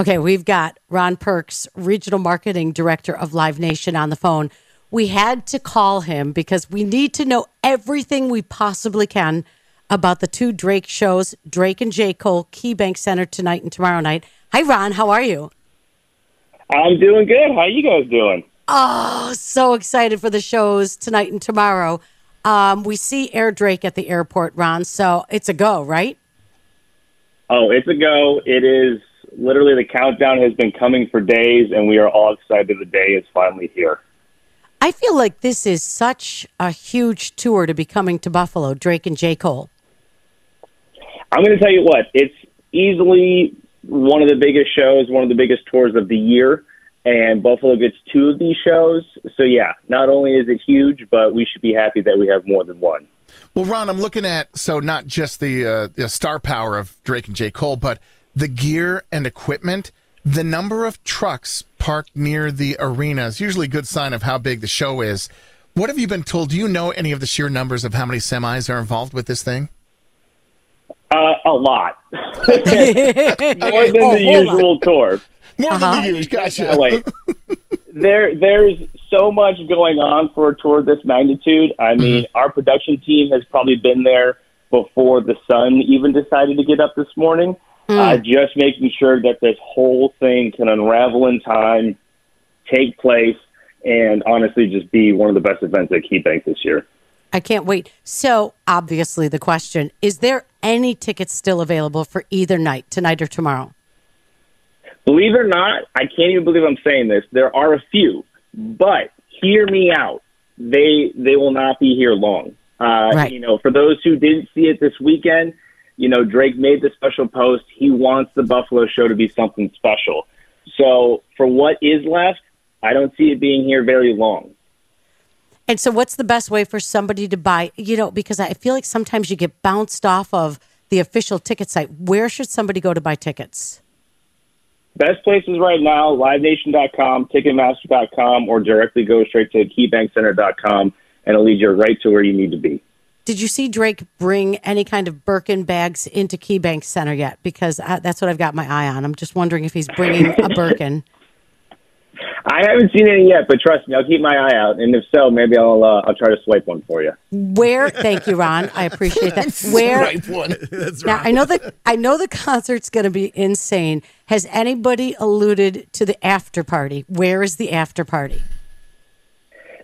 Okay, we've got Ron Perks, Regional Marketing Director of Live Nation, on the phone. We had to call him because we need to know everything we possibly can about the two Drake shows, Drake and J. Cole, KeyBank Center tonight and tomorrow night. Hi, Ron. How are you? I'm doing good. How you guys doing? Oh, so excited for the shows tonight and tomorrow. Um, we see Air Drake at the airport, Ron, so it's a go, right? Oh, it's a go. It is literally the countdown has been coming for days, and we are all excited the day is finally here. I feel like this is such a huge tour to be coming to Buffalo, Drake and J. Cole. I'm going to tell you what, it's easily one of the biggest shows, one of the biggest tours of the year, and Buffalo gets two of these shows. So, yeah, not only is it huge, but we should be happy that we have more than one. Well, Ron, I'm looking at so not just the, uh, the star power of Drake and J. Cole, but the gear and equipment. The number of trucks parked near the arena is usually a good sign of how big the show is. What have you been told? Do you know any of the sheer numbers of how many semis are involved with this thing? Uh, a lot. More than Oh, the hold usual tour. More Uh-huh. than the huge. Gotcha. Wait. there, there's so much going on for a tour of this magnitude. I mean, our production team has probably been there before the sun even decided to get up this morning. Uh, just making sure that this whole thing can unravel in time, take place, and honestly just be one of the best events at KeyBank this year. I can't wait. So, obviously, the question is there any tickets still available for either night, tonight or tomorrow? Believe it or not, I can't even believe I'm saying this. There are a few, but hear me out. They they will not be here long. Uh, Right. You know, for those who didn't see it this weekend, you know, Drake made the special post. He wants the Buffalo show to be something special. So for what is left, I don't see it being here very long. And so, what's the best way for somebody to buy? You know, because I feel like sometimes you get bounced off of the official ticket site. Where should somebody go to buy tickets? Best places right now, livenation.com, ticketmaster.com, or directly go straight to keybankcenter.com, and it'll lead you right to where you need to be. Did you see Drake bring any kind of Birkin bags into KeyBank Center yet? Because I, that's what I've got my eye on. I'm just wondering if he's bringing a Birkin. I haven't seen any yet, but trust me, I'll keep my eye out, and if so, maybe I'll uh, I'll try to swipe one for you. Where? Thank you, Ron. I appreciate that. Where? Right one. That's Now right. I know that I know the concert's going to be insane. Has anybody alluded to the after party? Where is the after party?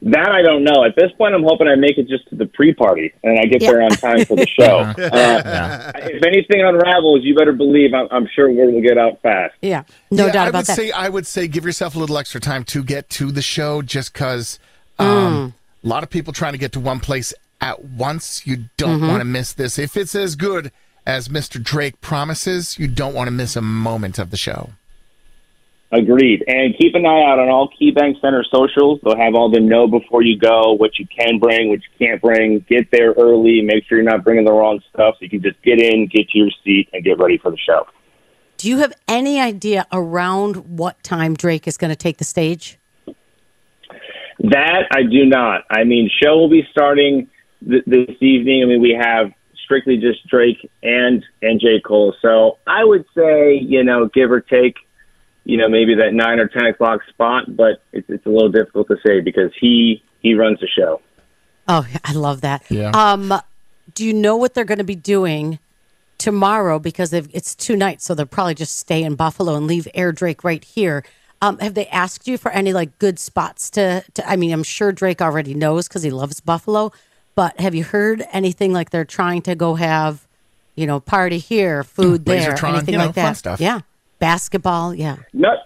That I don't know. At this point, I'm hoping I make it just to the pre-party, and I get Yeah. there on time for the show. uh, if anything unravels, you better believe I'm, I'm sure word will get out fast. Yeah, no Yeah, doubt I about would that. say I would say give yourself a little extra time to get to the show, just because um, a lot of people trying to get to one place at once. You don't Mm-hmm. want to miss this. If it's as good as Mr. Drake promises, you don't want to miss a moment of the show. Agreed. And keep an eye out on all KeyBank Center socials. They'll have all the know before you go, what you can bring, what you can't bring. Get there early. Make sure you're not bringing the wrong stuff, so you can just get in, get to your seat, and get ready for the show. Do you have any idea around what time Drake is going to take the stage? That I do not. I mean, show will be starting th- this evening. I mean, we have strictly just Drake and and J Cole. So I would say, you know, give or take, you know, maybe that nine or ten o'clock spot. But it's it's a little difficult to say because he he runs the show. Oh, I love that. Yeah. Um, do you know what they're going to be doing tomorrow because it's two nights, so they'll probably just stay in Buffalo and leave Air Drake right here. Um, have they asked you for any like good spots to? to I mean, I'm sure Drake already knows because he loves Buffalo. But have you heard anything like they're trying to go have, you know, party here, food there, anything you know, like that? stuff. Yeah, basketball. Yeah. Not,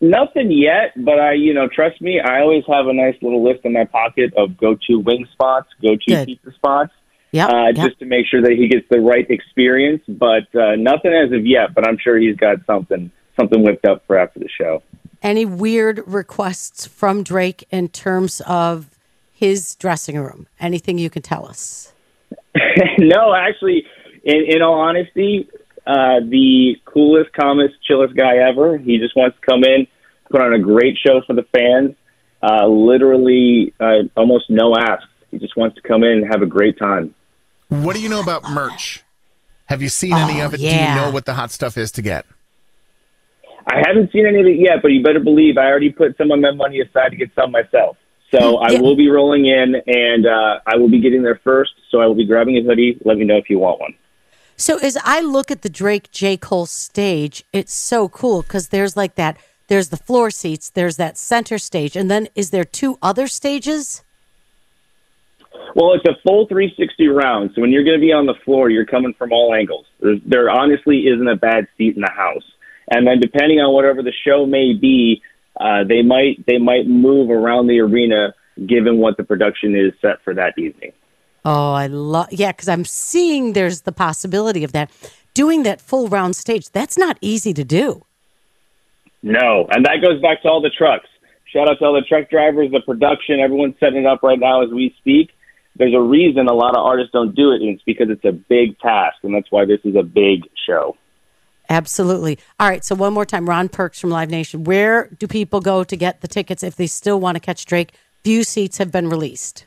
nothing yet, but I, you know, trust me, I always have a nice little list in my pocket of go-to wing spots, go-to Good. pizza spots. Yeah. uh, yep. just to make sure that he gets the right experience. But uh, nothing as of yet. But I'm sure he's got something something whipped up for after the show. Any weird requests from Drake in terms of his dressing room? Anything you can tell us? no, actually, in, in all honesty, uh, the coolest, calmest, chillest guy ever. He just wants to come in, put on a great show for the fans. Uh, literally, uh, almost no ask. He just wants to come in and have a great time. What do you know about merch? Have you seen any Oh, of it? yeah. Do you know what the hot stuff is to get? I haven't seen any of it yet, but you better believe I already put some of my money aside to get some myself. So I will be rolling in, and uh, I will be getting there first. So I will be grabbing a hoodie. Let me know if you want one. So as I look at the Drake J. Cole stage, it's so cool because there's like that. There's the floor seats. There's that center stage, and then is there two other stages? Well, it's a full 360 round. So when you're going to be on the floor, you're coming from all angles. There, there honestly isn't a bad seat in the house. And then depending on whatever the show may be, uh, they might they might move around the arena given what the production is set for that evening. Oh, I love yeah, because I'm seeing there's the possibility of that. Doing that full round stage, that's not easy to do. No, and that goes back to all the trucks. Shout out to all the truck drivers, the production, everyone's setting it up right now as we speak. There's a reason a lot of artists don't do it, and it's because it's a big task, and that's why this is a big show. Absolutely. All right. So one more time, Ron Perks from Live Nation. Where do people go to get the tickets if they still want to catch Drake? Few seats have been released.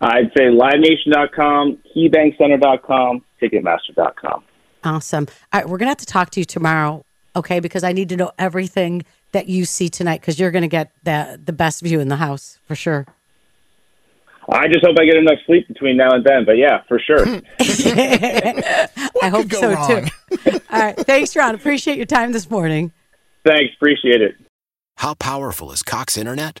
I'd say livenation.com, keybankcenter.com, ticketmaster.com. Awesome. All right, we're gonna have to talk to you tomorrow, okay? Because I need to know everything that you see tonight because you're gonna get the the best view in the house for sure. I just hope I get enough sleep between now and then, but yeah, for sure. I hope so wrong? too. All right, thanks, Ron. Appreciate your time this morning. Thanks, appreciate it. How powerful is Cox Internet?